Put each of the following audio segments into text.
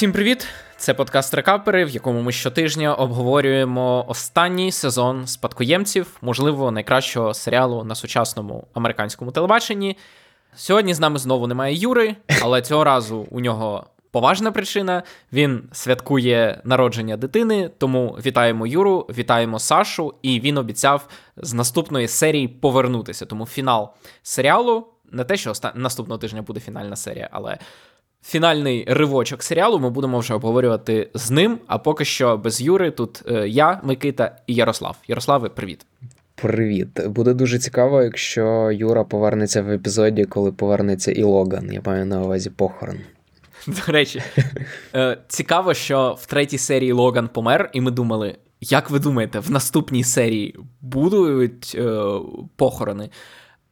Усім привіт! Це подкаст Рекапери, в якому ми щотижня обговорюємо останній сезон спадкоємців, можливо, найкращого серіалу на сучасному американському телебаченні. Сьогодні з нами знову немає Юри, але цього разу у нього поважна причина. Він святкує народження дитини, тому вітаємо Юру, вітаємо Сашу, і він обіцяв з наступної серії повернутися. Тому фінал серіалу не те, що оста... наступного тижня буде фінальна серія, але фінальний ривочок серіалу ми будемо вже обговорювати з ним. А поки що без Юри тут е, я, Микита і Ярослав. Ярославе, привіт. Привіт. Буде дуже цікаво, якщо Юра повернеться в епізоді, коли повернеться і Логан. Я маю на увазі похорон. До речі, е, цікаво, що в третій серії Логан помер, і ми думали, як ви думаєте, в наступній серії будуть е, похорони?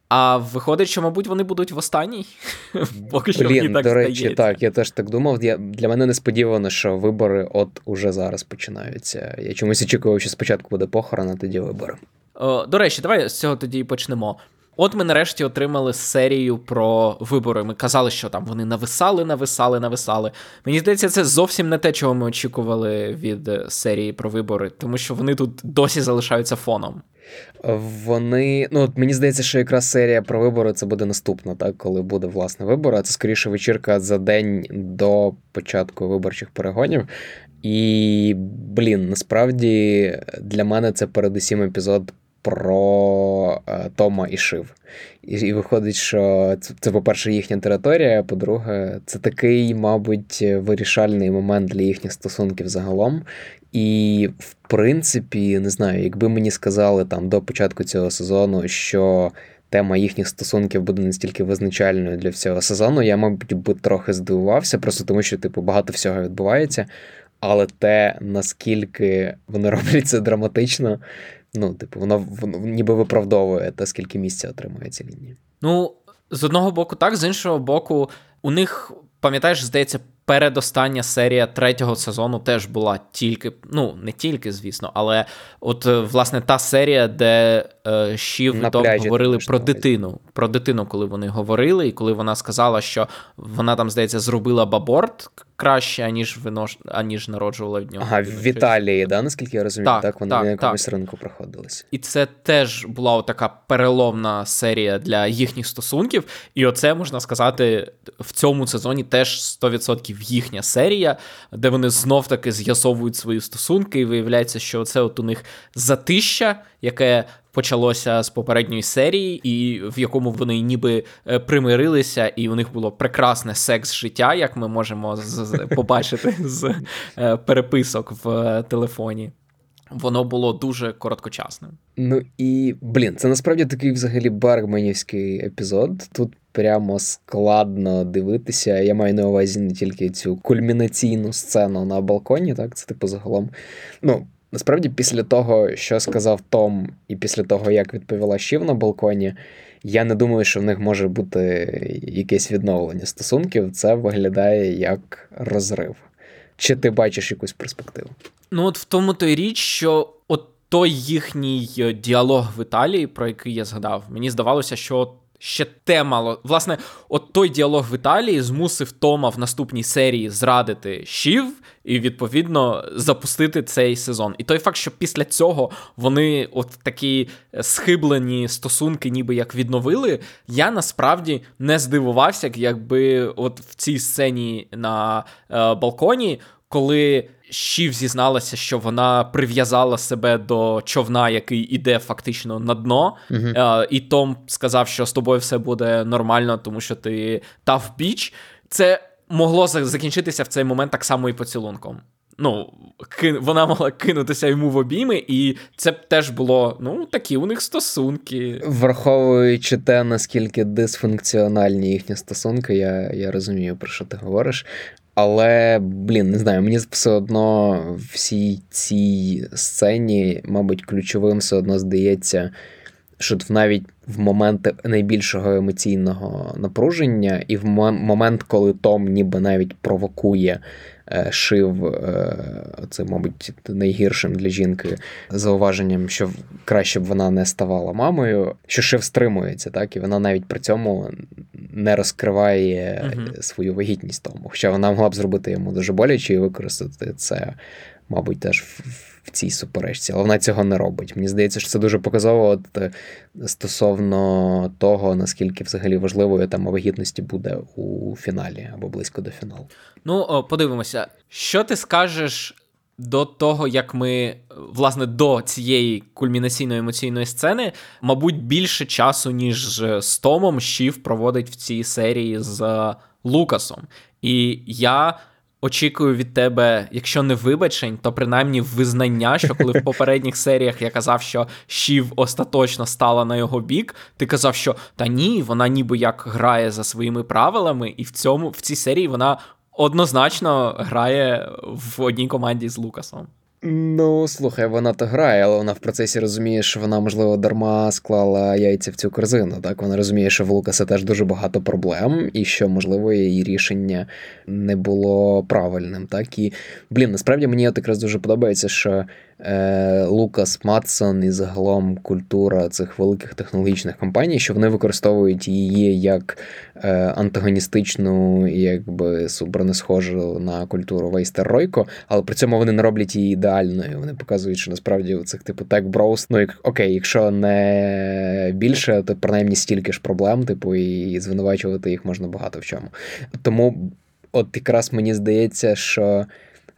А виходить, що, мабуть, вони будуть в останній. Поки що Блін, мені так До речі, здається. так, я теж так думав. Я, Для мене несподівано, що вибори от уже зараз починаються. Я чомусь очікував, що спочатку буде похорон, а тоді вибори. О, До речі, давай з цього тоді і почнемо. От ми нарешті отримали серію про вибори. Ми казали, що там вони нависали, нависали, нависали. Мені здається, це зовсім не те, чого ми очікували від серії про вибори, тому що вони тут досі залишаються фоном. Вони, ну от мені здається, що якраз серія про вибори це буде наступна, так, коли буде власне вибор. А це скоріше вечірка за день до початку виборчих перегонів. І, блін, насправді для мене це передусім епізод про е, Тома і Шив. І, і виходить, що це, це, по-перше, їхня територія, а по-друге, це такий, мабуть, вирішальний момент для їхніх стосунків загалом. І, в принципі, не знаю, якби мені сказали там до початку цього сезону, що тема їхніх стосунків буде настільки визначальною для всього сезону, я, мабуть, би трохи здивувався, просто тому що, типу, багато всього відбувається. Але те, наскільки вони роблять це драматично, ну, типу, воно, ніби виправдовує те, скільки місця отримує ці лінії. Ну, з одного боку, так, з іншого боку, у них, пам'ятаєш, здається, передостання серія третього сезону теж була тільки, ну, не тільки, звісно, але от, е, власне, та серія, де е, Шів і говорили про дитину. Про дитину, коли вони говорили, і коли вона сказала, що вона там, здається, зробила баборт краще, аніж винож... аніж народжувала від нього. Ага, в Італії, да, наскільки я розумію, так, так вони так, на якомусь так. ринку проходилися. І це теж була така переломна серія для їхніх стосунків. І оце можна сказати в цьому сезоні теж 100% їхня серія, де вони знов таки з'ясовують свої стосунки, і виявляється, що це от у них затища, яке почалося з попередньої серії, і в якому вони ніби е, примирилися, і у них було прекрасне секс-життя, як ми можемо з- побачити з е, переписок в е, телефоні. Воно було дуже короткочасним. Ну і блін, це насправді такий взагалі Бергманівський епізод. Тут прямо складно дивитися. Я маю на увазі не тільки цю кульмінаційну сцену на балконі, так це типу загалом. Ну, Насправді, після того, що сказав Том, і після того, як відповіла Шів на балконі, я не думаю, що в них може бути якесь відновлення стосунків. Це виглядає як розрив. Чи ти бачиш якусь перспективу? Ну, от в тому той річ, що от той їхній діалог в Італії, про який я згадав, мені здавалося, що ще те мало. Власне, от той діалог в Італії змусив Тома в наступній серії зрадити Шів і, відповідно, запустити цей сезон. І той факт, що після цього вони от такі схиблені стосунки, ніби як відновили, я насправді не здивувався, якби от в цій сцені на е, балконі, коли. Щів зізналася, що вона прив'язала себе до човна, який іде фактично на дно. Uh-huh. І Том сказав, що з тобою все буде нормально, тому що ти тав біч. Це могло закінчитися в цей момент так само і поцілунком. Ну, вона могла кинутися йому в обійми, і це теж було ну, такі у них стосунки. Враховуючи те, наскільки дисфункціональні їхні стосунки, я я розумію, про що ти говориш. Але, блін, не знаю, мені все одно всій цій сцені, мабуть, ключовим все одно здається, що навіть в моменти найбільшого емоційного напруження, і в момент, коли Том ніби навіть провокує е, шив, е, це, мабуть, найгіршим для жінки зауваженням, що краще б вона не ставала мамою, що шив стримується, так, і вона навіть при цьому не розкриває uh-huh. свою вагітність тому. Хоча вона могла б зробити йому дуже боляче і використати це, мабуть, теж в цій суперечці, але вона цього не робить. Мені здається, що це дуже показово от, е, стосовно того, наскільки взагалі важливою тема вагітності буде у фіналі або близько до фіналу. Ну, подивимося, що ти скажеш до того, як ми, власне, до цієї кульмінаційної емоційної сцени, мабуть, більше часу, ніж з Томом Щів проводить в цій серії з Лукасом. І я. Очікую від тебе, якщо не вибачень, то принаймні визнання, що коли в попередніх серіях я казав, що Шів остаточно стала на його бік, ти казав, що та ні, вона ніби як грає за своїми правилами, і в цьому в цій серії вона однозначно грає в одній команді з Лукасом. Ну, слухай, вона то грає, але вона в процесі розуміє, що вона, можливо, дарма склала яйця в цю корзину. Так вона розуміє, що в Лукаса теж дуже багато проблем, і що, можливо, її рішення не було правильним. Так і блін, насправді мені от якраз дуже подобається, що Лукас Матсон і загалом культура цих великих технологічних компаній, що вони використовують її як е, антагоністичну, якби схожу на культуру Вейстер Ройко, але при цьому вони не роблять її ідеальною. Вони показують, що насправді у цих типу тек броус, ну як окей, якщо не більше, то принаймні стільки ж проблем, типу, і звинувачувати їх можна багато в чому. Тому, от якраз мені здається, що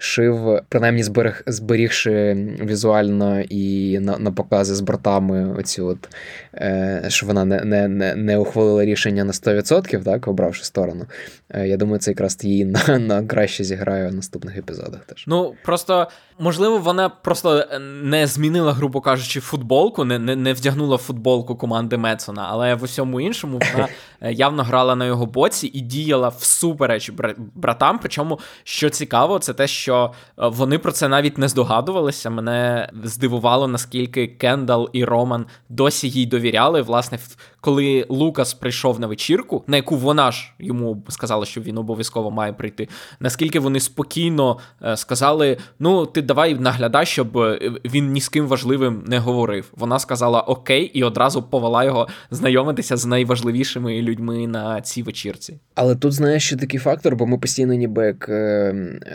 шив, принаймні зберег, зберігши візуально і на на покази з братами, оцю от, е, що вона не не, не, не ухвалила рішення на 100%, так, обравши сторону. Е, я думаю, це якраз її на, на краще зіграє в наступних епізодах. теж. Ну, просто, можливо, вона просто не змінила, грубо кажучи, футболку, не не, не вдягнула футболку команди Мецона, але в усьому іншому вона е, явно грала на його боці і діяла всупереч братам. Причому, що цікаво, це те, що що е, вони про це навіть не здогадувалися. Мене здивувало, наскільки Кендал і Роман досі їй довіряли. Власне, коли Лукас прийшов на вечірку, на яку вона ж йому сказала, що він обов'язково має прийти. Наскільки вони спокійно е, сказали: ну, ти давай наглядай, щоб е, він ні з ким важливим не говорив. Вона сказала окей, і одразу повела його знайомитися з найважливішими людьми на цій вечірці. Але тут знаєш ще такий фактор, бо ми постійно ніби як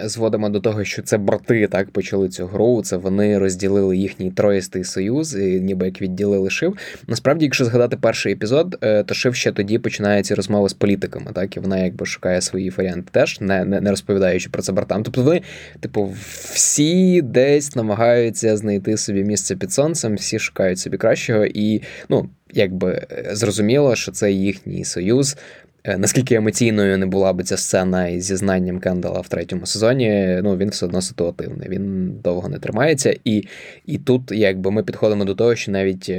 зводимо до того, що це брати так почали цю гру. Це вони розділили їхній троїстий союз, і ніби як відділили шив. Насправді, якщо згадати перший епізод, е, то шив ще тоді починає ці розмови з політиками, так і вона якби шукає свої варіанти теж, не не, не розповідаючи про це братам. Тобто вони, типу, всі десь намагаються знайти собі місце під сонцем, всі шукають собі кращого, і ну якби е, зрозуміло, що це їхній союз. Е, наскільки емоційною не була би ця сцена із зізнанням Кендала в третьому сезоні, ну він все одно ситуативний, він довго не тримається. І і тут якби ми підходимо до того, що навіть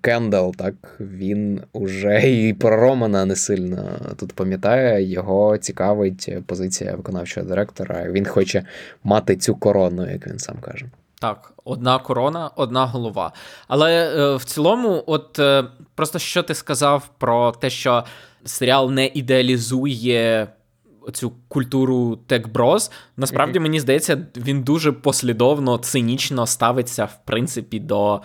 Кендал, так, він уже і про Романа не сильно тут пам'ятає, його цікавить позиція виконавчого директора. Він хоче мати цю корону, як він сам каже. Так, одна корона, одна голова. Але е, в цілому, от е, просто що ти сказав про те, що серіал не ідеалізує цю культуру текброз. Насправді, mm-hmm. мені здається, він дуже послідовно, цинічно ставиться, в принципі, до е,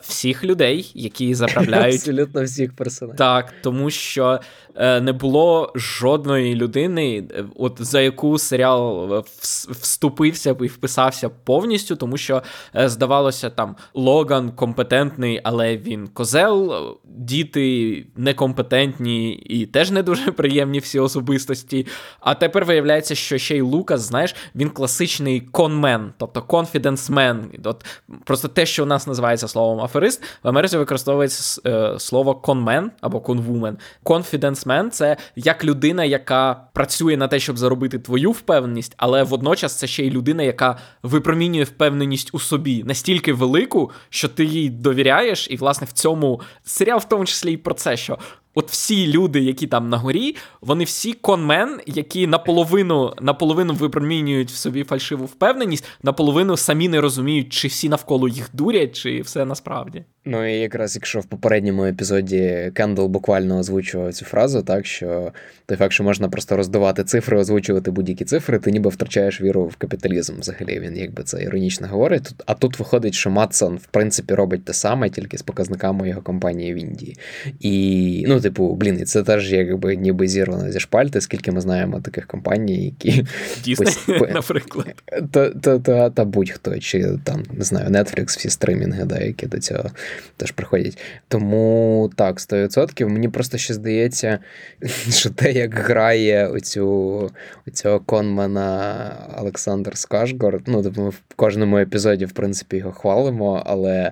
всіх людей, які заправляють. Абсолютно всіх персонажів. Так, тому що Е, не було жодної людини, е, от за яку серіал е, вступився і вписався повністю, тому що здавалося, там Логан компетентний, але він козел, діти некомпетентні і теж не дуже приємні всі особистості. А тепер виявляється, що ще й Лукас, знаєш, він класичний конмен, тобто конфіденсмен. От Просто те, що у нас називається словом аферист, в Америці використовується слово конмен або конвумен. Confidence це як людина, яка працює на те, щоб заробити твою впевненість, але водночас це ще й людина, яка випромінює впевненість у собі настільки велику, що ти їй довіряєш, і власне в цьому серіал, в тому числі і про це, що. От всі люди, які там на горі, вони всі con men, які наполовину наполовину випромінюють в собі фальшиву впевненість, наполовину самі не розуміють, чи всі навколо їх дурять, чи все насправді. Ну і якраз якщо в попередньому епізоді Кендл буквально озвучував цю фразу, так що той факт, що можна просто роздавати цифри, озвучувати будь-які цифри, ти ніби втрачаєш віру в капіталізм. Взагалі він якби це іронічно говорить. А тут виходить, що Матсон в принципі робить те саме, тільки з показниками його компанії в Індії. І ну, типу, блін, і це теж якби ніби зірвано зі шпальти, скільки ми знаємо таких компаній, які Дійсно, наприклад. Та, та, та, та будь-хто, чи там не знаю, Netflix, всі стримінги, да, які до цього теж приходять. Тому так, 100%. Мені просто ще здається, що те, як грає оцю, оцього конмана Олександр Скашгор, ну, тобто ми в кожному епізоді, в принципі, його хвалимо, але.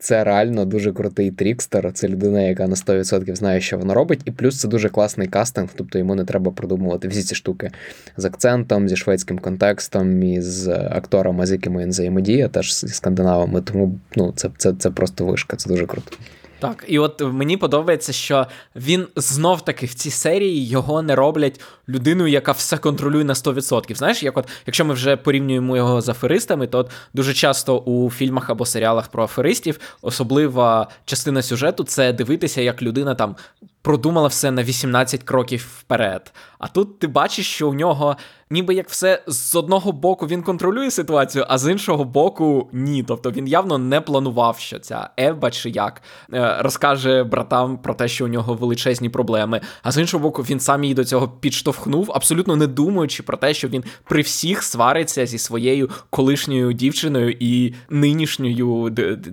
Це реально дуже крутий трікстер. Це людина, яка на 100% знає, що вона робить, і плюс це дуже класний кастинг, тобто йому не треба продумувати всі ці штуки з акцентом, зі шведським контекстом, і з акторами, з якими він взаємодіє, теж зі скандинавами. Тому ну, це, це, це просто вишка, це дуже круто. Так, і от мені подобається, що він знов таки в цій серії його не роблять людиною, яка все контролює на 100%. Знаєш, як от, якщо ми вже порівнюємо його з аферистами, то от дуже часто у фільмах або серіалах про аферистів особлива частина сюжету це дивитися, як людина там продумала все на 18 кроків вперед. А тут ти бачиш, що у нього ніби як все з одного боку він контролює ситуацію, а з іншого боку ні. Тобто він явно не планував, що ця Ева чи як е, розкаже братам про те, що у нього величезні проблеми. А з іншого боку, він сам її до цього підштовхнув, абсолютно не думаючи про те, що він при всіх свариться зі своєю колишньою дівчиною і нинішньою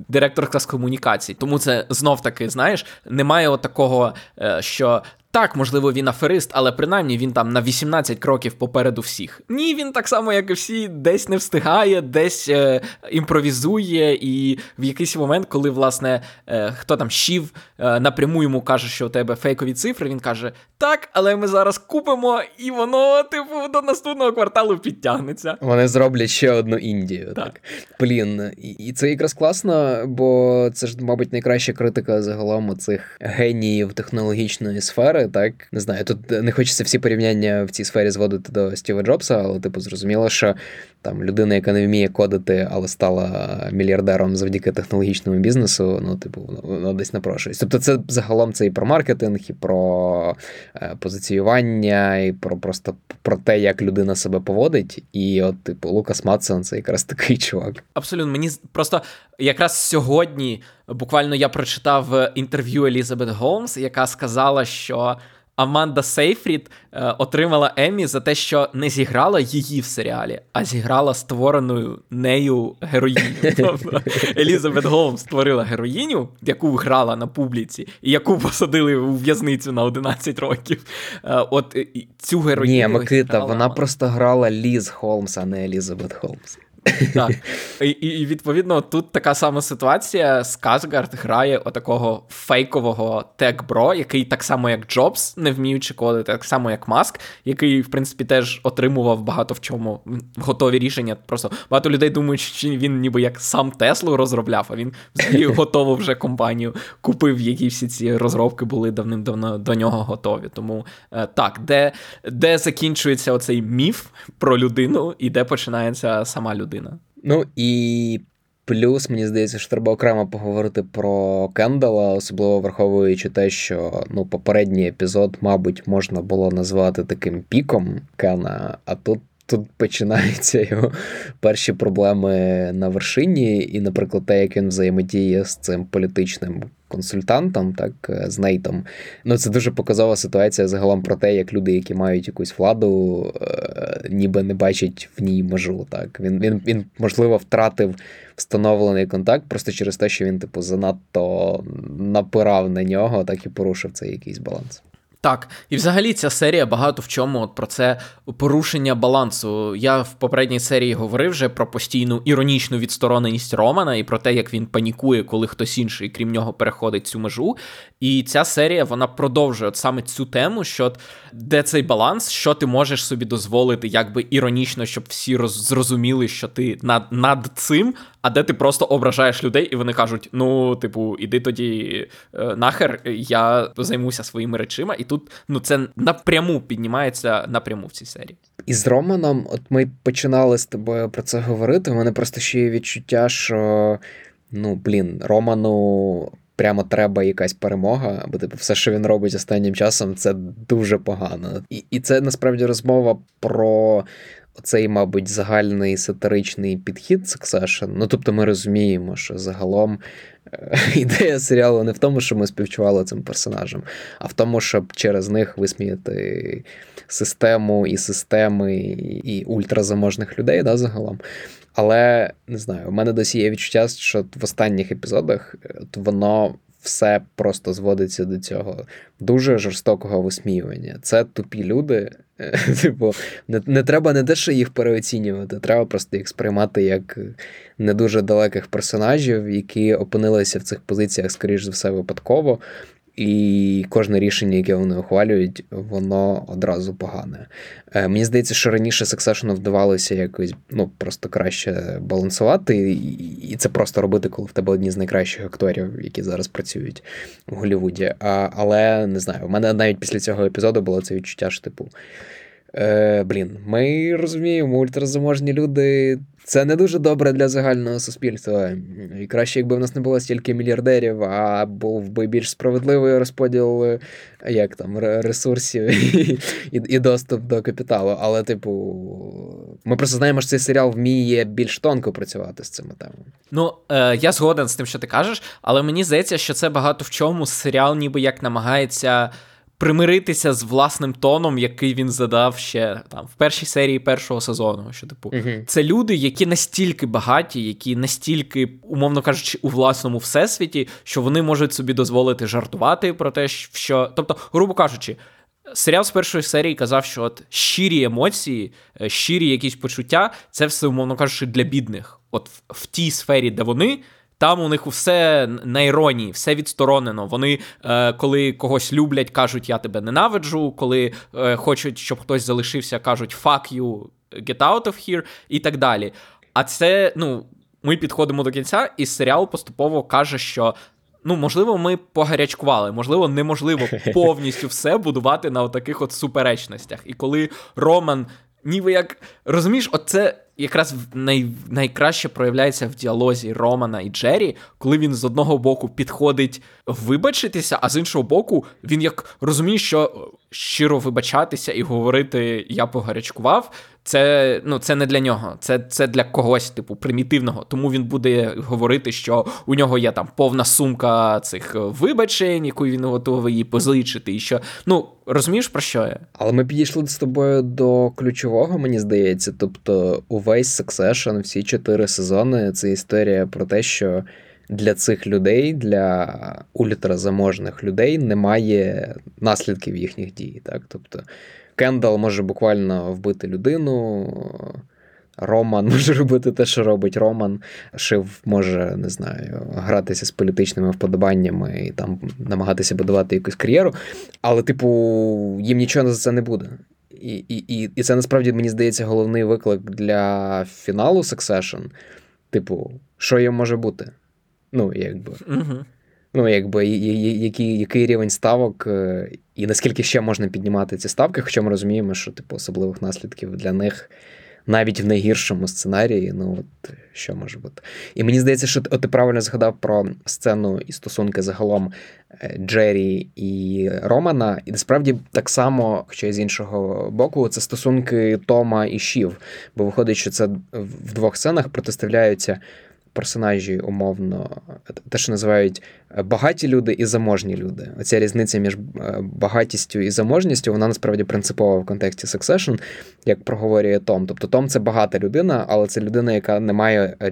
директорка з комунікацій. Тому це знов таки, знаєш, немає такого, е, що так, можливо, він аферист, але принаймні він там на 18 кроків попереду всіх. Ні, він так само, як і всі, десь не встигає, десь е, імпровізує, і в якийсь момент, коли, власне, е, хто там щів е, напряму йому каже, що у тебе фейкові цифри, він каже: Так, але ми зараз купимо, і воно, типу, до наступного кварталу підтягнеться. Вони зроблять ще одну Індію. Так. так. Блін, і це якраз класно, бо це ж, мабуть, найкраща критика загалом цих геніїв технологічної сфери так не знаю. Тут не хочеться всі порівняння в цій сфері зводити до Стіва Джобса, але типу зрозуміло, що там людина, яка не вміє кодити, але стала мільярдером завдяки технологічному бізнесу. Ну, типу, воно десь напрошується. Тобто, це загалом це і про маркетинг, і про е, позиціювання, і про просто про те, як людина себе поводить. І от, типу, Лукас Матсон це якраз такий чувак. Абсолютно, мені просто якраз сьогодні буквально я прочитав інтерв'ю Елізабет Голмс, яка сказала, що. Аманда Сейфрід е, отримала Емі за те, що не зіграла її в серіалі, а зіграла створеною нею героїню. Тобто Елізабет Голмс створила героїню, яку грала на публіці, і яку посадили у в'язницю на 11 років. Е, от цю героїню. Ні, Микита, вона просто грала Ліз Холмс, а не Елізабет Холмс. Так. І, і відповідно тут така сама ситуація. Сказгард грає отакого фейкового tech bro, який так само, як Джобс, не вміючи кодити, так само, як Маск, який, в принципі, теж отримував багато в чому готові рішення. Просто багато людей думають, що він ніби як сам Теслу розробляв, а він взагалі готову вже компанію купив, які всі ці розробки були давним-давно до нього готові. Тому е, так, де, де закінчується оцей міф про людину і де починається сама людина людина. Ну і плюс, мені здається, що треба окремо поговорити про Кендала, особливо враховуючи те, що ну, попередній епізод, мабуть, можна було назвати таким піком Кена, а тут. Тут починаються його перші проблеми на вершині, і, наприклад, те, як він взаємодіє з цим політичним консультантом, так, з Нейтом. Ну, це дуже показова ситуація загалом про те, як люди, які мають якусь владу, е, ніби не бачать в ній межу. Так. Він, він, він, можливо, втратив встановлений контакт просто через те, що він, типу, занадто напирав на нього, так і порушив цей якийсь баланс. Так, і взагалі ця серія багато в чому от про це порушення балансу. Я в попередній серії говорив вже про постійну іронічну відстороненість Романа і про те, як він панікує, коли хтось інший, крім нього, переходить цю межу. І ця серія вона продовжує от саме цю тему, що от, де цей баланс, що ти можеш собі дозволити, якби іронічно, щоб всі роз, зрозуміли, що ти над, над цим, а де ти просто ображаєш людей, і вони кажуть: ну, типу, іди тоді е, нахер, я займуся своїми речима, і тут ну це напряму піднімається напряму в цій серії. І з Романом, от ми починали з тобою про це говорити. У мене просто ще є відчуття, що ну, блін, Роману. Прямо треба якась перемога, бо типу, все, що він робить останнім часом, це дуже погано. І і це насправді розмова про цей, мабуть, загальний сатиричний підхід Succession. Ну тобто, ми розуміємо, що загалом е, ідея серіалу не в тому, що ми співчували цим персонажам, а в тому, щоб через них висміяти систему і системи, і ультразаможних людей да, загалом. Але не знаю, у мене досі є відчуття, що в останніх епізодах е, воно все просто зводиться до цього дуже жорстокого висміювання. Це тупі люди. Типу, не, не треба не те, що їх переоцінювати, треба просто їх сприймати як не дуже далеких персонажів, які опинилися в цих позиціях, скоріш за все, випадково. І кожне рішення, яке вони ухвалюють, воно одразу погане. Е, Мені здається, що раніше Succession вдавалося якось ну, просто краще балансувати, і це просто робити, коли в тебе одні з найкращих акторів, які зараз працюють в Голлівуді. Але не знаю, у мене навіть після цього епізоду було це відчуття, що типу. Е, Блін, ми розуміємо, ультразаможні люди це не дуже добре для загального суспільства. І краще, якби в нас не було стільки мільярдерів, а був би більш справедливий розподіл як там, ресурсів і, і доступ до капіталу. Але, типу, ми просто знаємо, що цей серіал вміє більш тонко працювати з цими темами. Ну, е, я згоден з тим, що ти кажеш, але мені здається, що це багато в чому серіал, ніби як намагається примиритися з власним тоном, який він задав ще там в першій серії першого сезону. Що типу, uh-huh. це люди, які настільки багаті, які настільки, умовно кажучи, у власному всесвіті, що вони можуть собі дозволити жартувати про те, що, тобто, грубо кажучи. Серіал з першої серії казав, що от щирі емоції, е, щирі якісь почуття це все, умовно кажучи, для бідних. От в, в тій сфері, де вони, там у них все на іронії, все відсторонено. Вони, е, коли когось люблять, кажуть, я тебе ненавиджу. Коли е, хочуть, щоб хтось залишився, кажуть fuck you, get out of here, і так далі. А це, ну, ми підходимо до кінця, і серіал поступово каже, що. Ну, можливо, ми погарячкували, можливо, неможливо повністю все будувати на таких от суперечностях. І коли Роман, ніби як розумієш, оце якраз най, найкраще проявляється в діалозі Романа і Джері, коли він з одного боку підходить вибачитися, а з іншого боку, він як розуміє, що щиро вибачатися і говорити Я погарячкував. Це ну, це не для нього, це це для когось, типу, примітивного. Тому він буде говорити, що у нього є там повна сумка цих вибачень, яку він готовий її позичити. І що ну розумієш про що я? Але ми підійшли з тобою до ключового, мені здається. Тобто, увесь Succession, всі чотири сезони це історія про те, що для цих людей, для ультразаможних людей, немає наслідків їхніх дій. Так? Тобто Кендал може буквально вбити людину. Роман може робити те, що робить Роман. Шив може, не знаю, гратися з політичними вподобаннями і там намагатися будувати якусь кар'єру. Але, типу, їм нічого за це не буде. І і, і, і це насправді мені здається головний виклик для фіналу Succession. Типу, що їм може бути? Ну, якби. Угу. Ну, якби який який рівень ставок, е, і наскільки ще можна піднімати ці ставки, хоча ми розуміємо, що типу особливих наслідків для них навіть в найгіршому сценарії, ну от що може бути. І мені здається, що от ти правильно згадав про сцену і стосунки загалом е, Джері і Романа. І насправді так само, хоча й з іншого боку, це стосунки Тома і Шів. Бо виходить, що це в двох сценах протиставляються персонажі, умовно, те, що називають е, багаті люди і заможні люди. Оця різниця між е, багатістю і заможністю, вона насправді принципова в контексті Succession, як проговорює Том. Тобто Том це багата людина, але це людина, яка не має е,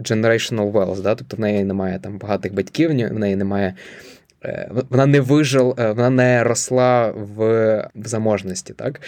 generational wealth, да? тобто в неї немає там багатих батьків, в неї немає. Вона не вижила, вона не росла в в заможності, так?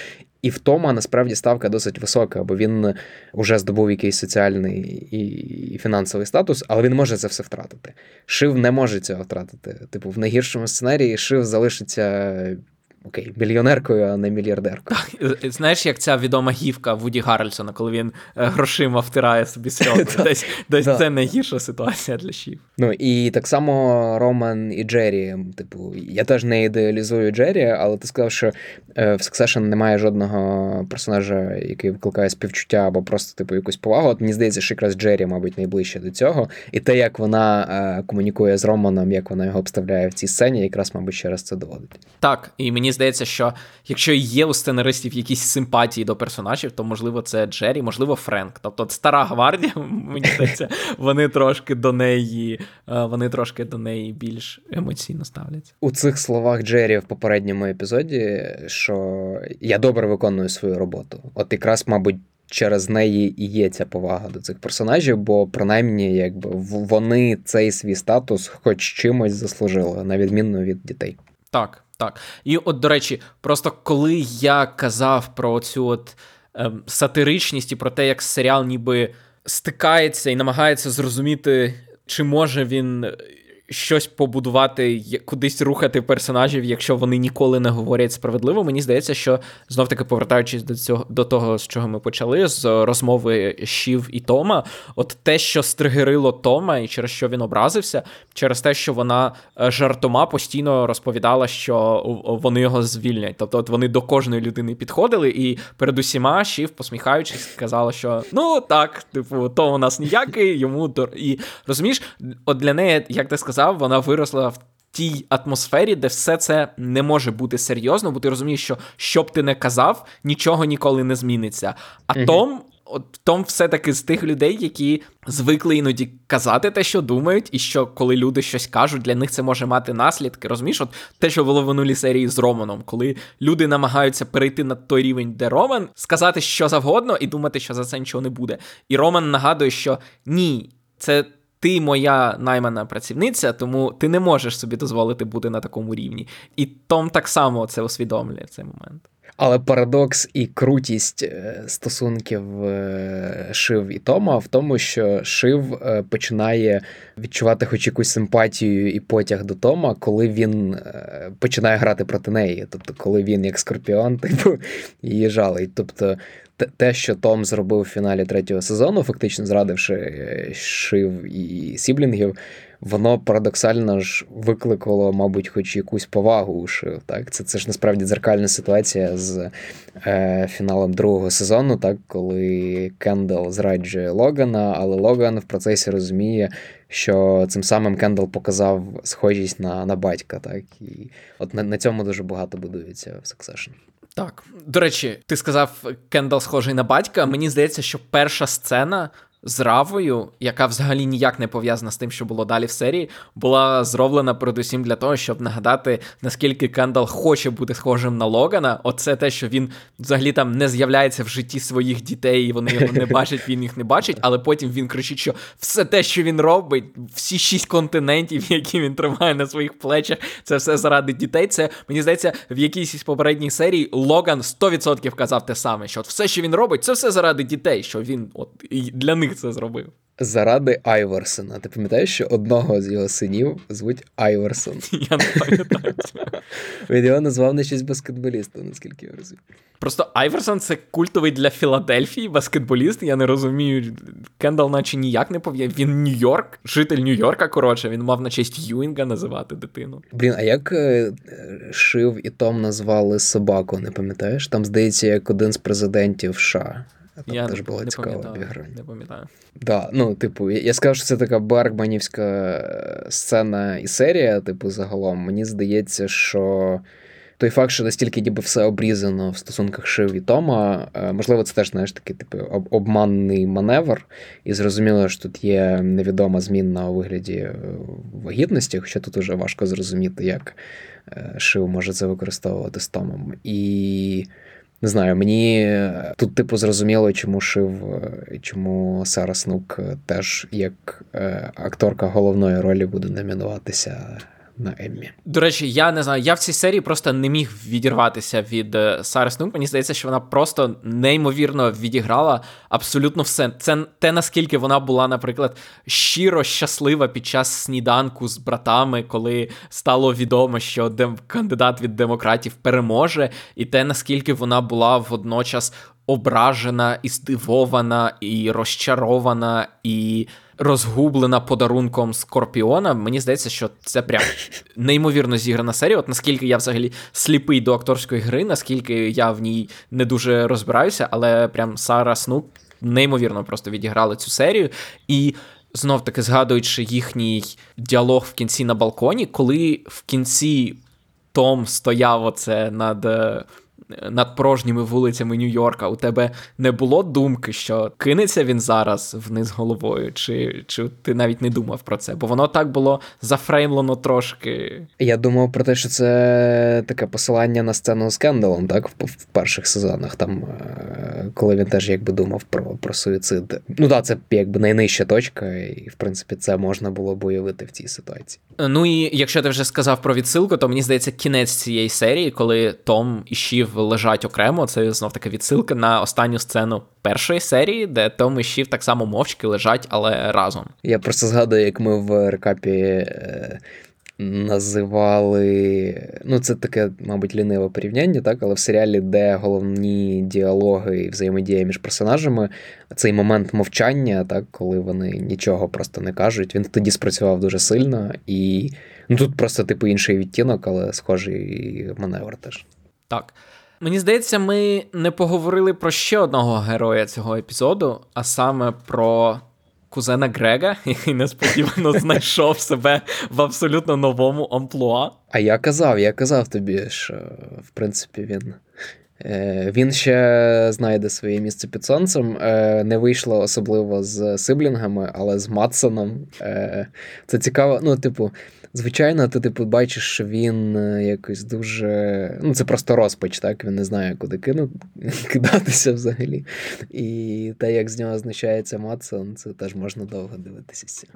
І в Тома насправді ставка досить висока, бо він вже здобув якийсь соціальний і фінансовий статус, але він може це все втратити. Шив не може цього втратити. Типу, в найгіршому сценарії Шив залишиться окей, мільйонеркою, а не мільярдеркою. Так, Знаєш, як ця відома гівка Вуді Гаррельсона, коли він е, грошима втирає собі сльози. Десь десь це найгірша ситуація для Шів. Ну і так само Роман і Джері. Типу, я теж не ідеалізую Джері, але ти сказав, що е, в Succession немає жодного персонажа, який викликає співчуття або просто типу якусь повагу. От мені здається, що якраз Джері, мабуть, найближче до цього. І те, як вона е, комунікує з Романом, як вона його обставляє в цій сцені, якраз, мабуть, ще раз це доводить. Так, і мені здається, що якщо є у сценаристів якісь симпатії до персонажів, то можливо це Джері, можливо, Френк. Тобто стара гвардія, мені здається, вони трошки до неї, е, вони трошки до неї більш емоційно ставляться. У цих словах Джері в попередньому епізоді, що я добре виконую свою роботу. От якраз, мабуть. Через неї і є ця повага до цих персонажів, бо принаймні, якби вони цей свій статус хоч чимось заслужили, на відміну від дітей. Так, так. І от, до речі, просто коли я казав про цю от ем, сатиричність і про те, як серіал ніби стикається і намагається зрозуміти, чи може він щось побудувати, кудись рухати персонажів, якщо вони ніколи не говорять справедливо. Мені здається, що знов таки повертаючись до цього до того, з чого ми почали, з розмови Шів і Тома, от те, що стригерило Тома, і через що він образився, через те, що вона е, жартома постійно розповідала, що вони його звільнять. Тобто, от вони до кожної людини підходили, і перед усіма Шів, посміхаючись, сказала, що ну так, типу, то у нас ніякий, йому і розумієш, от для неї, як ти сказав сказав, вона виросла в тій атмосфері, де все це не може бути серйозно, бо ти розумієш, що що б ти не казав, нічого ніколи не зміниться. А mm Том. От Том все-таки з тих людей, які звикли іноді казати те, що думають, і що коли люди щось кажуть, для них це може мати наслідки. Розумієш, от те, що було в минулій серії з Романом, коли люди намагаються перейти на той рівень, де Роман, сказати що завгодно і думати, що за це нічого не буде. І Роман нагадує, що ні, це ти моя наймана працівниця, тому ти не можеш собі дозволити бути на такому рівні. І Том так само це усвідомлює цей момент. Але парадокс і крутість е, стосунків е, Шив і Тома в тому, що Шив е, починає відчувати хоч якусь симпатію і потяг до Тома, коли він починає грати проти неї. Тобто, коли він, як скорпіон, типу, її жалить. Тобто те, що Том зробив в фіналі третього сезону, фактично зрадивши е, Шив і Сіблінгів, воно парадоксально ж викликало, мабуть, хоч якусь повагу у Шив. Так? Це це ж насправді дзеркальна ситуація з е, фіналом другого сезону, так? коли Кендал зраджує Логана, але Логан в процесі розуміє, що цим самим Кендал показав схожість на на батька. Так? І от на, на цьому дуже багато будується в Succession. Так, до речі, ти сказав Кендал схожий на батька. Мені здається, що перша сцена з Равою, яка взагалі ніяк не пов'язана з тим, що було далі в серії, була зроблена передусім для того, щоб нагадати, наскільки Кендал хоче бути схожим на Логана. Оце те, що він взагалі там не з'являється в житті своїх дітей, і вони його не бачать, він їх не бачить, але потім він кричить, що все те, що він робить, всі шість континентів, які він тримає на своїх плечах, це все заради дітей. Це мені здається, в якійсь із попередніх серій Логан 100% казав те саме, що от все, що він робить, це все заради дітей, що він от для них це зробив. Заради Айверсона. Ти пам'ятаєш, що одного з його синів звуть Айверсон? Я не пам'ятаю. Він його назвав не щось баскетболістом, наскільки я розумію. Просто Айверсон це культовий для Філадельфії баскетболіст. Я не розумію. Кендал, наче ніяк не пов'язаний. Він Нью-Йорк, житель Нью-Йорка. Коротше, він мав на честь Юінга називати дитину. Блін, а як е, Шив і Том назвали собаку, не пам'ятаєш? Там здається, як один з президентів США. Там я теж було цікаво відіграння. Не пам'ятаю. Да, ну, типу, я скажу, що це така Бергманівська е, сцена і серія, типу, загалом. Мені здається, що. Той факт, що настільки ніби все обрізано в стосунках Шив і Тома, е, можливо, це теж знаєш, такий типу обманний маневр, і зрозуміло, що тут є невідома змінна у вигляді е, вагітності, хоча тут уже важко зрозуміти, як Шив може це використовувати з Томом. І не знаю, мені тут, типу, зрозуміло, чому шив, чому Сара Снук теж як е, акторка головної ролі буде номінуватися на Еммі. До речі, я не знаю, я в цій серії просто не міг відірватися від е, Сари Снук. Мені здається, що вона просто неймовірно відіграла абсолютно все. Це те, наскільки вона була, наприклад, щиро щаслива під час сніданку з братами, коли стало відомо, що кандидат від демократів переможе, і те, наскільки вона була водночас ображена і здивована, і розчарована, і розгублена подарунком Скорпіона. Мені здається, що це прям неймовірно зіграна серія. От наскільки я взагалі сліпий до акторської гри, наскільки я в ній не дуже розбираюся, але прям Сара Снук неймовірно просто відіграла цю серію. І знов таки згадуючи їхній діалог в кінці на балконі, коли в кінці Том стояв оце над е, над порожніми вулицями Нью-Йорка, у тебе не було думки, що кинеться він зараз вниз головою, чи чи ти навіть не думав про це? Бо воно так було зафреймлено трошки. Я думав про те, що це таке посилання на сцену з Кендалом, так, в, в перших сезонах, там, е, коли він теж якби думав про про суїцид. Ну так, це якби найнижча точка, і в принципі це можна було б уявити в цій ситуації. Ну і якщо ти вже сказав про відсилку, то мені здається, кінець цієї серії, коли Том і Шів лежать окремо. Це знов таки відсилка на останню сцену першої серії, де Том і Шів так само мовчки лежать, але разом. Я просто згадую, як ми в рекапі. Е... Називали, ну це таке, мабуть, ліниве порівняння, так, але в серіалі, де головні діалоги і взаємодія між персонажами, цей момент мовчання, так, коли вони нічого просто не кажуть, він тоді спрацював дуже сильно, і ну тут просто типу інший відтінок, але схожий маневр теж. Так. Мені здається, ми не поговорили про ще одного героя цього епізоду, а саме про кузена Грега, який несподівано знайшов себе в абсолютно новому амплуа. А я казав, я казав тобі, що в принципі він. Е, він ще знайде своє місце під сонцем. Е, не вийшло особливо з сиблінгами, але з Матсоном. Е, це цікаво. Ну, типу, Звичайно, ти типу бачиш, що він е, якось дуже. Ну, це просто розпач, так? Він не знає, куди кину... кидатися взагалі. І те, як з нього знущається Матсон, це теж можна довго дивитися.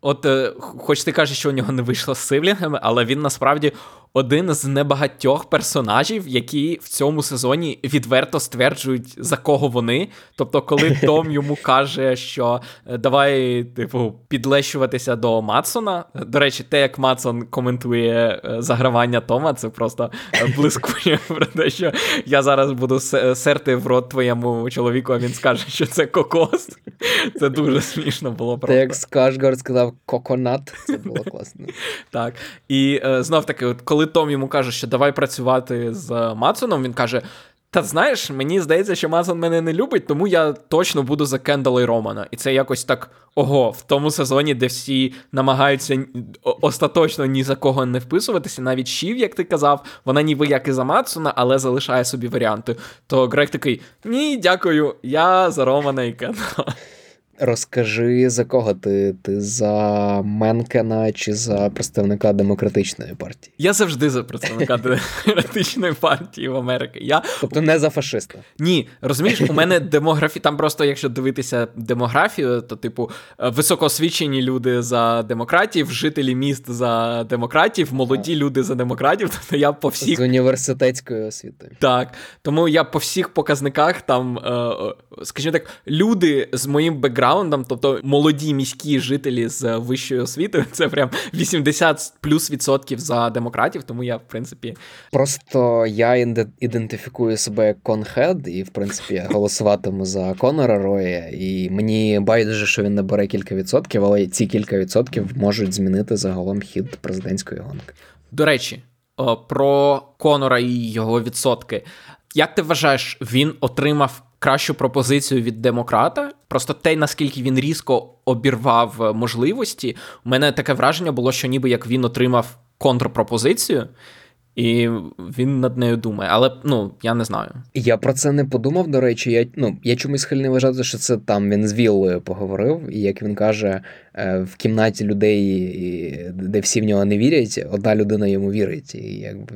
От, е, хоч ти кажеш, що у нього не вийшло з сиблінгами, але він насправді один з небагатьох персонажів, які в цьому сезоні відверто стверджують, за кого вони. Тобто, коли Том йому каже, що е, давай, типу, підлещуватися до Матсона. До речі, те, як Матсон коментує е, загравання Тома, це просто блискує про те, що я зараз буду серти в рот твоєму чоловіку, а він скаже, що це кокос. Це дуже смішно було. просто. Те, як Скашгард сказав коконат, це було класно. Так. І знов таки, от коли коли Том йому каже, що давай працювати з Мацоном, він каже: Та знаєш, мені здається, що Мацон мене не любить, тому я точно буду за Кендала і Романа. І це якось так ого, в тому сезоні, де всі намагаються остаточно ні за кого не вписуватися, навіть Шів, як ти казав, вона ніби як і за Мацона, але залишає собі варіанти. То Грег такий: ні, дякую, я за Романа і Кендала. Розкажи, за кого ти? Ти за Менкена чи за представника демократичної партії? Я завжди за представника демократичної партії в Америці. Я... Тобто не за фашиста? Ні, розумієш, у мене демографія, там просто, якщо дивитися демографію, то, типу, високоосвічені люди за демократів, жителі міст за демократів, молоді люди за демократів. Тобто я по всіх. З університетською освітою. Так. Тому я по всіх показниках там, скажімо так, люди з моїм бекграундом бекграундом, тобто молоді міські жителі з вищою освітою, це прям 80 плюс відсотків за демократів, тому я, в принципі. Просто я ідентифікую себе як конхед, і в принципі я голосуватиму за Конора Роя, і мені байдуже, що він набере кілька відсотків, але ці кілька відсотків можуть змінити загалом хід президентської гонки. До речі, про Конора і його відсотки. Як ти вважаєш, він отримав кращу пропозицію від демократа. Просто те, наскільки він різко обірвав е, можливості, у мене таке враження було, що ніби як він отримав контрпропозицію. і він над нею думає. Але ну я не знаю. Я про це не подумав. До речі, я ну я чомусь схильний вважати, що це там він з Віллою поговорив, і як він каже, в кімнаті людей, де всі в нього не вірять, одна людина йому вірить. І якби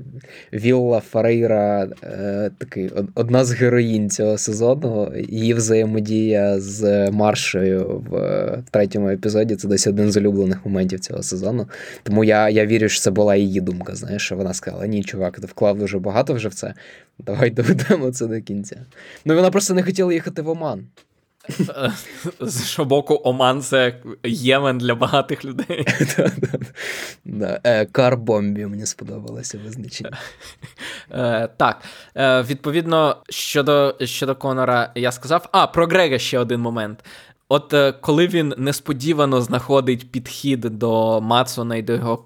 Вілла Фарейра е, такий одна з героїнь цього сезону. Її взаємодія з Маршою в третьому епізоді це десь один з улюблених моментів цього сезону. Тому я я вірю, що це була її думка. Знаєш, що вона сказала: ні, чувак, ти вклав дуже багато вже в це. Давай доведемо це до кінця. Ну вона просто не хотіла їхати в Оман. З що боку, Оман це Ємен для багатих людей. Е, Карбомбі мені сподобалося визначення. Е, так, е, відповідно, щодо щодо Конора, я сказав. А, про Грега ще один момент. От коли він несподівано знаходить підхід до Мацона і до його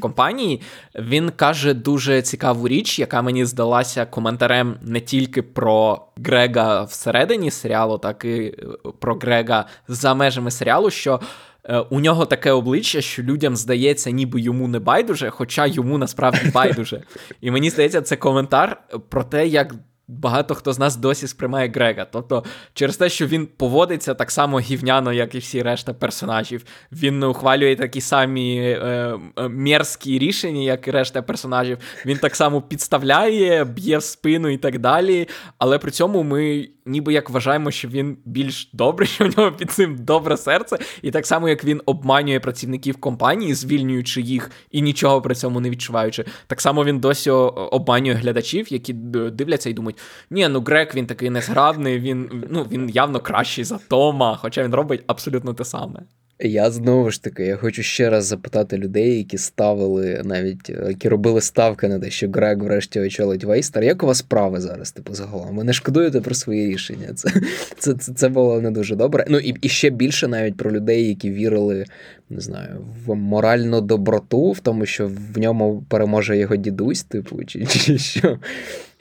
компанії, він каже дуже цікаву річ, яка мені здалася коментарем не тільки про Грега всередині серіалу, так і е, про Грега за межами серіалу. що е, у нього таке обличчя, що людям здається, ніби йому не байдуже, хоча йому насправді байдуже. І мені здається, це коментар про те, як багато хто з нас досі сприймає Грега. Тобто, через те, що він поводиться так само гівняно, як і всі решта персонажів. Він ухвалює такі самі е, е, мерзкі рішення, як і решта персонажів. Він так само підставляє, б'є в спину і так далі. Але при цьому ми ніби як вважаємо, що він більш добрий, що в нього під цим добре серце. І так само, як він обманює працівників компанії, звільнюючи їх і нічого при цьому не відчуваючи. Так само він досі обманює глядачів, які дивляться і думають думають, ні, ну Грек він такий незграбний, він ну, він явно кращий за Тома, хоча він робить абсолютно те саме. Я знову ж таки, я хочу ще раз запитати людей, які ставили навіть які робили ставки на те, що Грег врешті очолить Вейстер. Як у вас справи зараз, типу, загалом? Ви не шкодуєте про свої рішення? Це це, це, це було не дуже добре. Ну і і ще більше навіть про людей, які вірили, не знаю, в моральну доброту, в тому, що в ньому переможе його дідусь, типу, чи, чи що.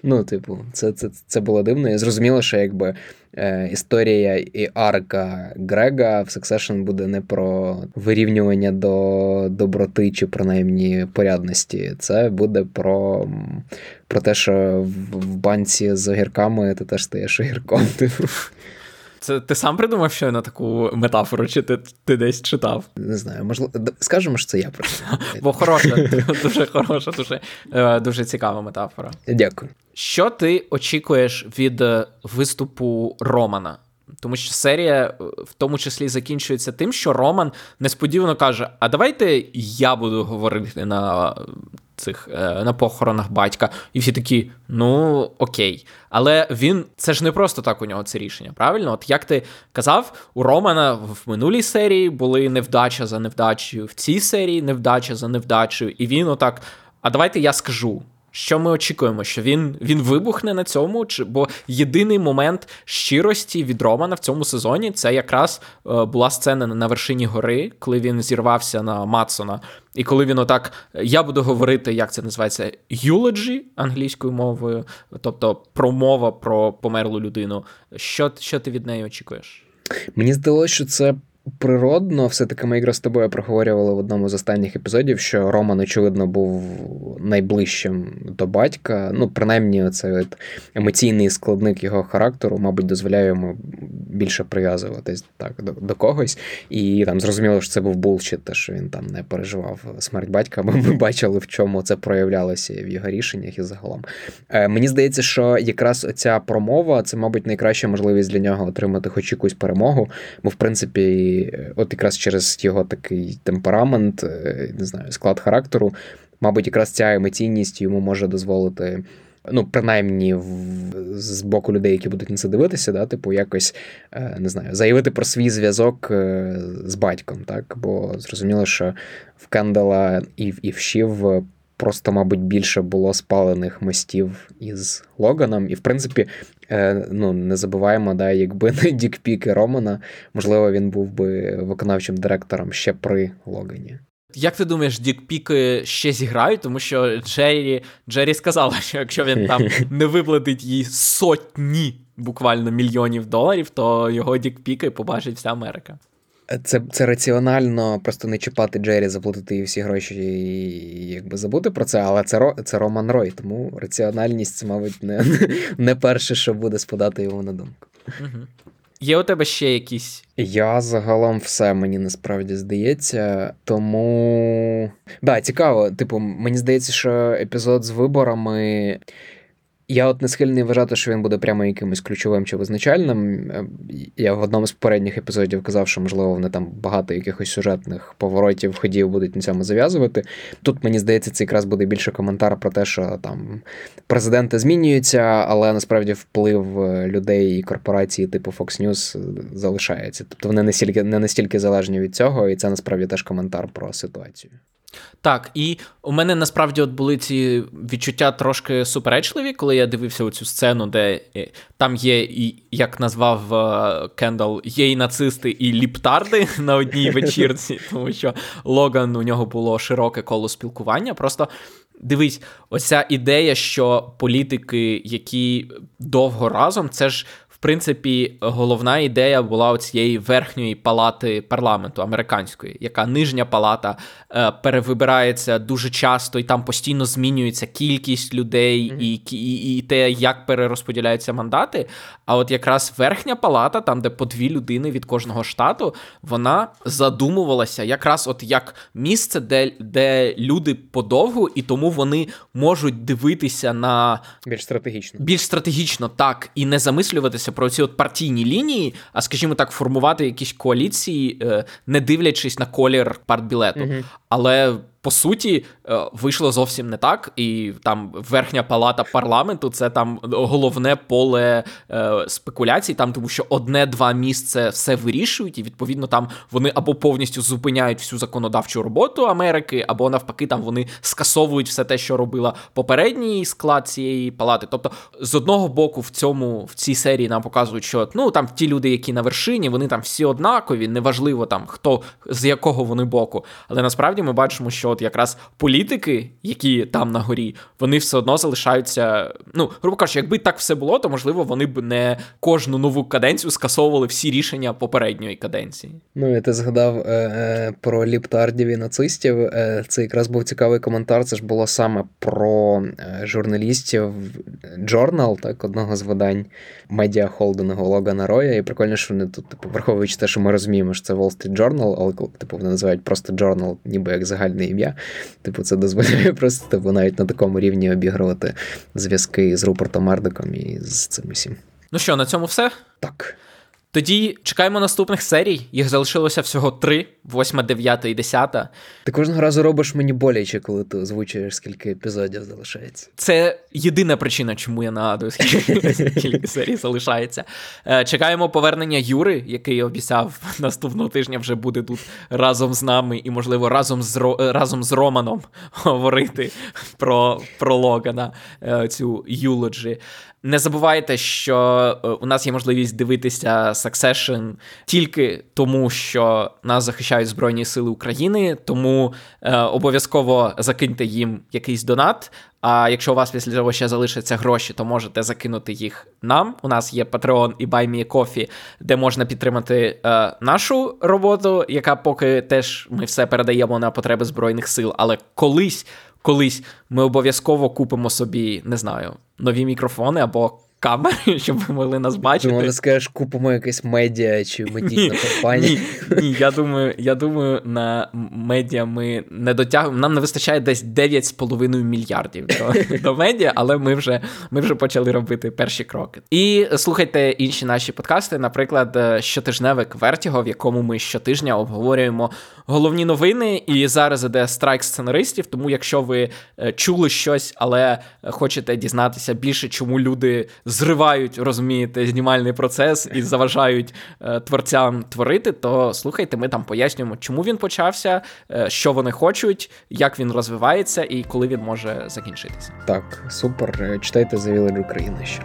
Ну, типу, це це, це було дивно. І зрозуміло, що якби е, історія і арка Грега в Succession буде не про вирівнювання до доброти чи принаймні порядності. Це буде про про те, що в, в банці з огірками ти теж стаєш огірком. Типу. Це ти сам придумав що на таку метафору, чи ти ти десь читав? Не знаю, можливо, скажемо, що це я придумав. Бо хороша, дуже хороша, дуже, е, дуже цікава метафора. Дякую. Що ти очікуєш від е, виступу Романа? Тому що серія е, в тому числі закінчується тим, що Роман несподівано каже: А давайте я буду говорити на цих е, на похоронах батька. І всі такі, ну окей. Але він це ж не просто так у нього це рішення, правильно? От як ти казав, у Романа в минулій серії були невдача за невдачею, в цій серії невдача за невдачею, і він отак. А давайте я скажу. Що ми очікуємо? Що він він вибухне на цьому? Чи бо єдиний момент щирості від Романа в цьому сезоні це якраз е, була сцена на вершині гори, коли він зірвався на Матсона. І коли він отак, я буду говорити, як це називається, eulogy англійською мовою, тобто промова про померлу людину. Що, Що ти від неї очікуєш? Мені здалося, що це природно, все-таки ми якраз з тобою проговорювали в одному з останніх епізодів, що Роман, очевидно, був найближчим до батька. Ну, принаймні, цей емоційний складник його характеру, мабуть, дозволяє йому більше прив'язуватись так до, до когось. І там зрозуміло, що це був булчит, те, що він там не переживав смерть батька, бо ми бачили, в чому це проявлялося в його рішеннях і загалом. Е, Мені здається, що якраз ця промова це, мабуть, найкраща можливість для нього отримати хоч якусь перемогу, бо в принципі от якраз через його такий темперамент, е, не знаю, склад характеру, мабуть, якраз ця емоційність йому може дозволити. Ну, принаймні, в, з боку людей, які будуть на це дивитися, да, типу, якось е, не знаю, заявити про свій зв'язок е, з батьком, так? Бо зрозуміло, що в Кендала і в Івшів просто, мабуть, більше було спалених мостів із Логаном. І, в принципі, е, ну, не забуваємо, да, якби не Дікпіки Романа, можливо, він був би виконавчим директором ще при Логані. Як ти думаєш, Дікпіки ще зіграють, тому що Джері Джері сказала, що якщо він там не виплатить їй сотні буквально мільйонів доларів, то його Дікпіки побачить вся Америка. Це це раціонально просто не чіпати Джері, заплатити їй всі гроші і якби забути про це, але це це Роман Рой, тому раціональність, мабуть, не не перше, що буде спадати йому на думку. Угу. Є у тебе ще якісь? Я загалом все мені насправді здається. Тому. Да, цікаво. Типу, мені здається, що епізод з виборами я от не схильний вважати, що він буде прямо якимось ключовим чи визначальним. Е, я в одному з попередніх епізодів казав, що, можливо, вони там багато якихось сюжетних поворотів, ходів будуть на цьому зав'язувати. Тут, мені здається, це якраз буде більше коментар про те, що там президенти змінюються, але насправді вплив е, людей і корпорації типу Fox News залишається. Тобто вони не настільки залежні від цього, і це насправді теж коментар про ситуацію. Так, і у мене насправді от були ці відчуття трошки суперечливі, коли я дивився цю сцену, де е, там є, і як назвав е, Кендал, є і нацисти, і ліптарди на одній вечірці, тому що Логан у нього було широке коло спілкування. Просто дивись, оця ідея, що політики, які довго разом, це ж принципі, головна ідея була у цієї верхньої палати парламенту американської, яка нижня палата е, перевибирається дуже часто, і там постійно змінюється кількість людей mm-hmm. і, і, і те, як перерозподіляються мандати. А от якраз верхня палата, там, де по дві людини від кожного штату, вона задумувалася якраз от як місце, де де люди подовгу, і тому вони можуть дивитися на більш стратегічно. Більш стратегічно, так, і не замислюватися про ці от партійні лінії, а скажімо так, формувати якісь коаліції, е, не дивлячись на колір партбілету. Угу. Але по суті, е, вийшло зовсім не так, і там верхня палата парламенту це там головне поле е, спекуляцій, там тому що одне-два місце все вирішують, і відповідно там вони або повністю зупиняють всю законодавчу роботу Америки, або навпаки, там вони скасовують все те, що робила попередній склад цієї палати. Тобто, з одного боку, в цьому в цій серії нам показують, що ну там ті люди, які на вершині, вони там всі однакові, неважливо там хто з якого вони боку. Але насправді ми бачимо, що от якраз політики, які там на горі, вони все одно залишаються. Ну, грубо кажучи, якби так все було, то можливо вони б не кожну нову каденцію скасовували всі рішення попередньої каденції. Ну і ти згадав е, е, про ліптардів і нацистів. Е, це якраз був цікавий коментар. Це ж було саме про е, журналістів Journal, так, одного з видань медіа холдингу Логана Роя. І прикольно, що вони тут, типу, враховуючи те, що ми розуміємо, що це Wall Street Journal, але типу вони називають просто Journal, ніби як загальне ім'я. Типу, це дозволяє просто типу, навіть на такому рівні обігрувати зв'язки з Рупортом Мардиком і з цим усім. Ну що, на цьому все? Так. Тоді чекаємо наступних серій. Їх залишилося всього три: восьма, дев'ята і десята. Ти кожного разу робиш мені боляче, коли ти озвучуєш, скільки епізодів залишається. Це єдина причина, чому я нагадую, скільки серій залишається. Е, чекаємо повернення Юри, який обіцяв наступного тижня вже буде тут разом з нами і, можливо, разом з разом з Романом говорити про про Логана е, цю юлоджі. Не забувайте, що е, у нас є можливість дивитися Succession тільки тому, що нас захищають Збройні Сили України, тому е, обов'язково закиньте їм якийсь донат. А якщо у вас після цього ще залишаться гроші, то можете закинути їх нам. У нас є Patreon і BuyMeCoffee, де можна підтримати е, нашу роботу, яка поки теж ми все передаємо на потреби Збройних сил. Але колись колись ми обов'язково купимо собі, не знаю, нові мікрофони або камери, щоб ви могли нас бачити. Може, скажеш, купимо якесь медіа чи медійна компанія. Ні, ні, я думаю, я думаю, на медіа ми не дотягуємо. Нам не вистачає десь 9,5 мільярдів до, до медіа, але ми вже ми вже почали робити перші кроки. І слухайте інші наші подкасти, наприклад, е, щотижневик Вертіго, в якому ми щотижня обговорюємо головні новини. І зараз іде страйк сценаристів. Тому, якщо ви е, чули щось, але хочете дізнатися більше, чому люди зривають, розумієте, знімальний процес і заважають е, творцям творити, то слухайте, ми там пояснюємо, чому він почався, е, що вони хочуть, як він розвивається і коли він може закінчитися. Так, супер. Читайте The Village України ще.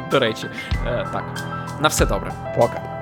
До речі, так. На все добре. Пока.